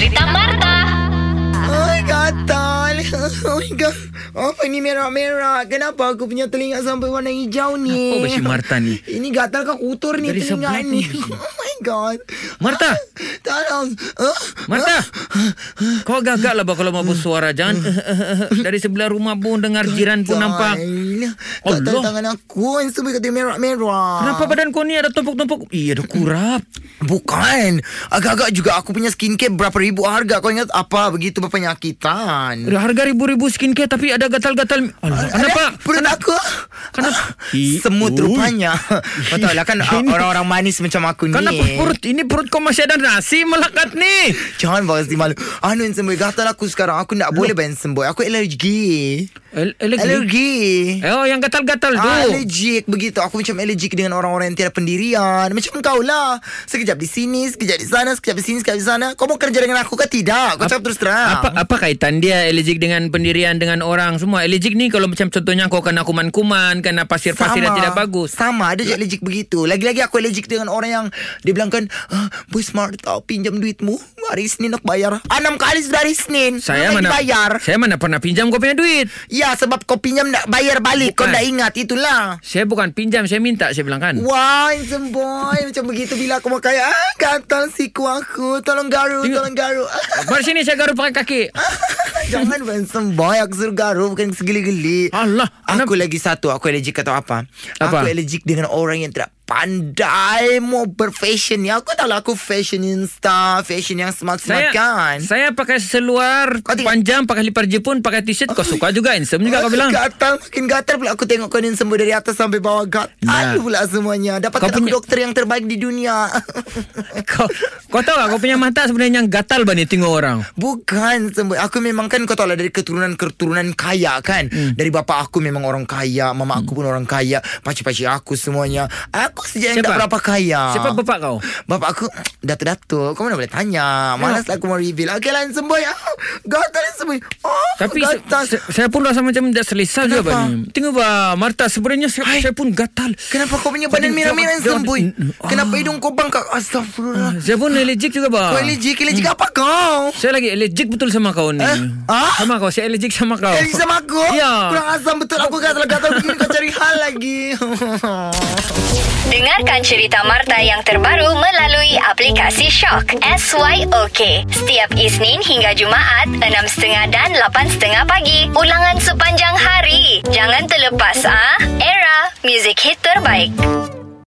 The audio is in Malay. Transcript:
cerita Marta. Ay, gatal. Oh my God. Apa ni merah-merah? Kenapa aku punya telinga sampai warna hijau ni? Apa besi Marta ni? Ini gatal ke kotor ni Dari telinga ni? God. Marta! Tolong. Marta! Kau agak-agak lah kalau mau bersuara. Jangan dari sebelah rumah pun dengar jiran pun nampak. Gatal Allah. tangan aku yang sampai kata merah-merah. Kenapa badan kau ni ada tumpuk-tumpuk? Iya, ada kurap. Bukan. Agak-agak juga aku punya skincare berapa ribu harga. Kau ingat apa begitu berpenyakitan? Harga ribu-ribu skincare tapi ada gatal-gatal. Alah, kenapa? Perut aku Kenapa? Semut Ui. rupanya Kau tahu lah kan Ini- Orang-orang manis macam aku ni Kenapa perut? Ini perut kau masih ada nasi melekat ni. Jangan bawa si malu Anu semboy Gatal aku sekarang Aku tak boleh bayar semboy Aku alergi Al- alergi? Alergi Oh, yang gatal-gatal tu. Ah, alergik begitu. Aku macam alergik dengan orang-orang yang tiada pendirian. Macam kau lah. Sekejap di sini Sekejap di sana Sekejap di sini Sekejap di sana. Kau mau kerja dengan aku ke tidak? Kau cakap terus terang. Apa apa kaitan dia alergik dengan pendirian dengan orang? Semua? Alergik ni kalau macam contohnya kau kena kuman-kuman, kena pasir-pasir yang tidak bagus. Sama. Ada je alergik begitu. Lagi-lagi aku alergik dengan orang yang Dia bilang kan ah, Boy smart tau Pinjam duitmu Hari Senin nak bayar Enam kali sudah hari Senin Saya mana bayar Saya mana pernah pinjam kau punya duit. Ya sebab kau pinjam nak bayar balik Kau Bukan. tak ingat Itulah Saya bukan pinjam, saya minta saya bilang kan. Wah, handsome boy Macam begitu bila aku mau kaya ah, Gatal siku aku Tolong garu Tengok. Tolong garu Mari sini saya garuk pakai kaki. Jangan handsome boy Aku suruh garu Bukan segeli-geli Allah, Aku lagi satu Aku alergik atau apa, Apa? Aku alergik dengan orang yang tidak pandai mau berfashion ni. Aku tahu lah aku fashionista, fashion yang smart-smart Saya kan. saya pakai seluar Kau tengok- panjang, pakai lipar jepun, pakai t-shirt. Kau suka juga handsome juga kau bilang. Gatal makin gatal pula Aku tengok kau ni semua dari atas sampai bawah Gatal Nah. pula semuanya Dapatkan Kau aku punya- dokter yang terbaik di dunia Kau kau tahu tak kau punya mata sebenarnya gatal bani tengok orang. Bukan semua Aku memang kan Kau tahu lah Dari keturunan-keturunan kaya kan hmm. Dari bapa aku memang orang kaya Mama aku pun orang kaya Pakcik-pakcik aku semuanya Aku sejak yang tak berapa kaya Siapa bapak kau? Bapak aku Datuk-datuk Kau mana boleh tanya Malas lah aku mau reveal Okay lah semboy ah, Gatal semboy oh, Tapi gatal saya pun rasa macam tak selesa juga bani. Tengok bah Marta sebenarnya saya, Hai. saya pun gatal. Kenapa kau punya badan merah-merah yang Kenapa Ah. hidung kau bangkak Astagfirullah Saya pun allergic juga bah. Kau alergik Alergik apa kau Saya lagi allergic betul sama kau ni. Eh? Ah? Sama kau, saya allergic sama kau. Alergik sama aku Ya. Kurang asam betul Aku gatal-gatal begini Kau cari hal lagi Dengarkan cerita Marta yang terbaru melalui aplikasi Shock. SYOK. Setiap Isnin hingga Jumaat, 6.30 dan 8.30 pagi. Ulangan sepanjang hari. Jangan terlepas ah. Era, music hit terbaik.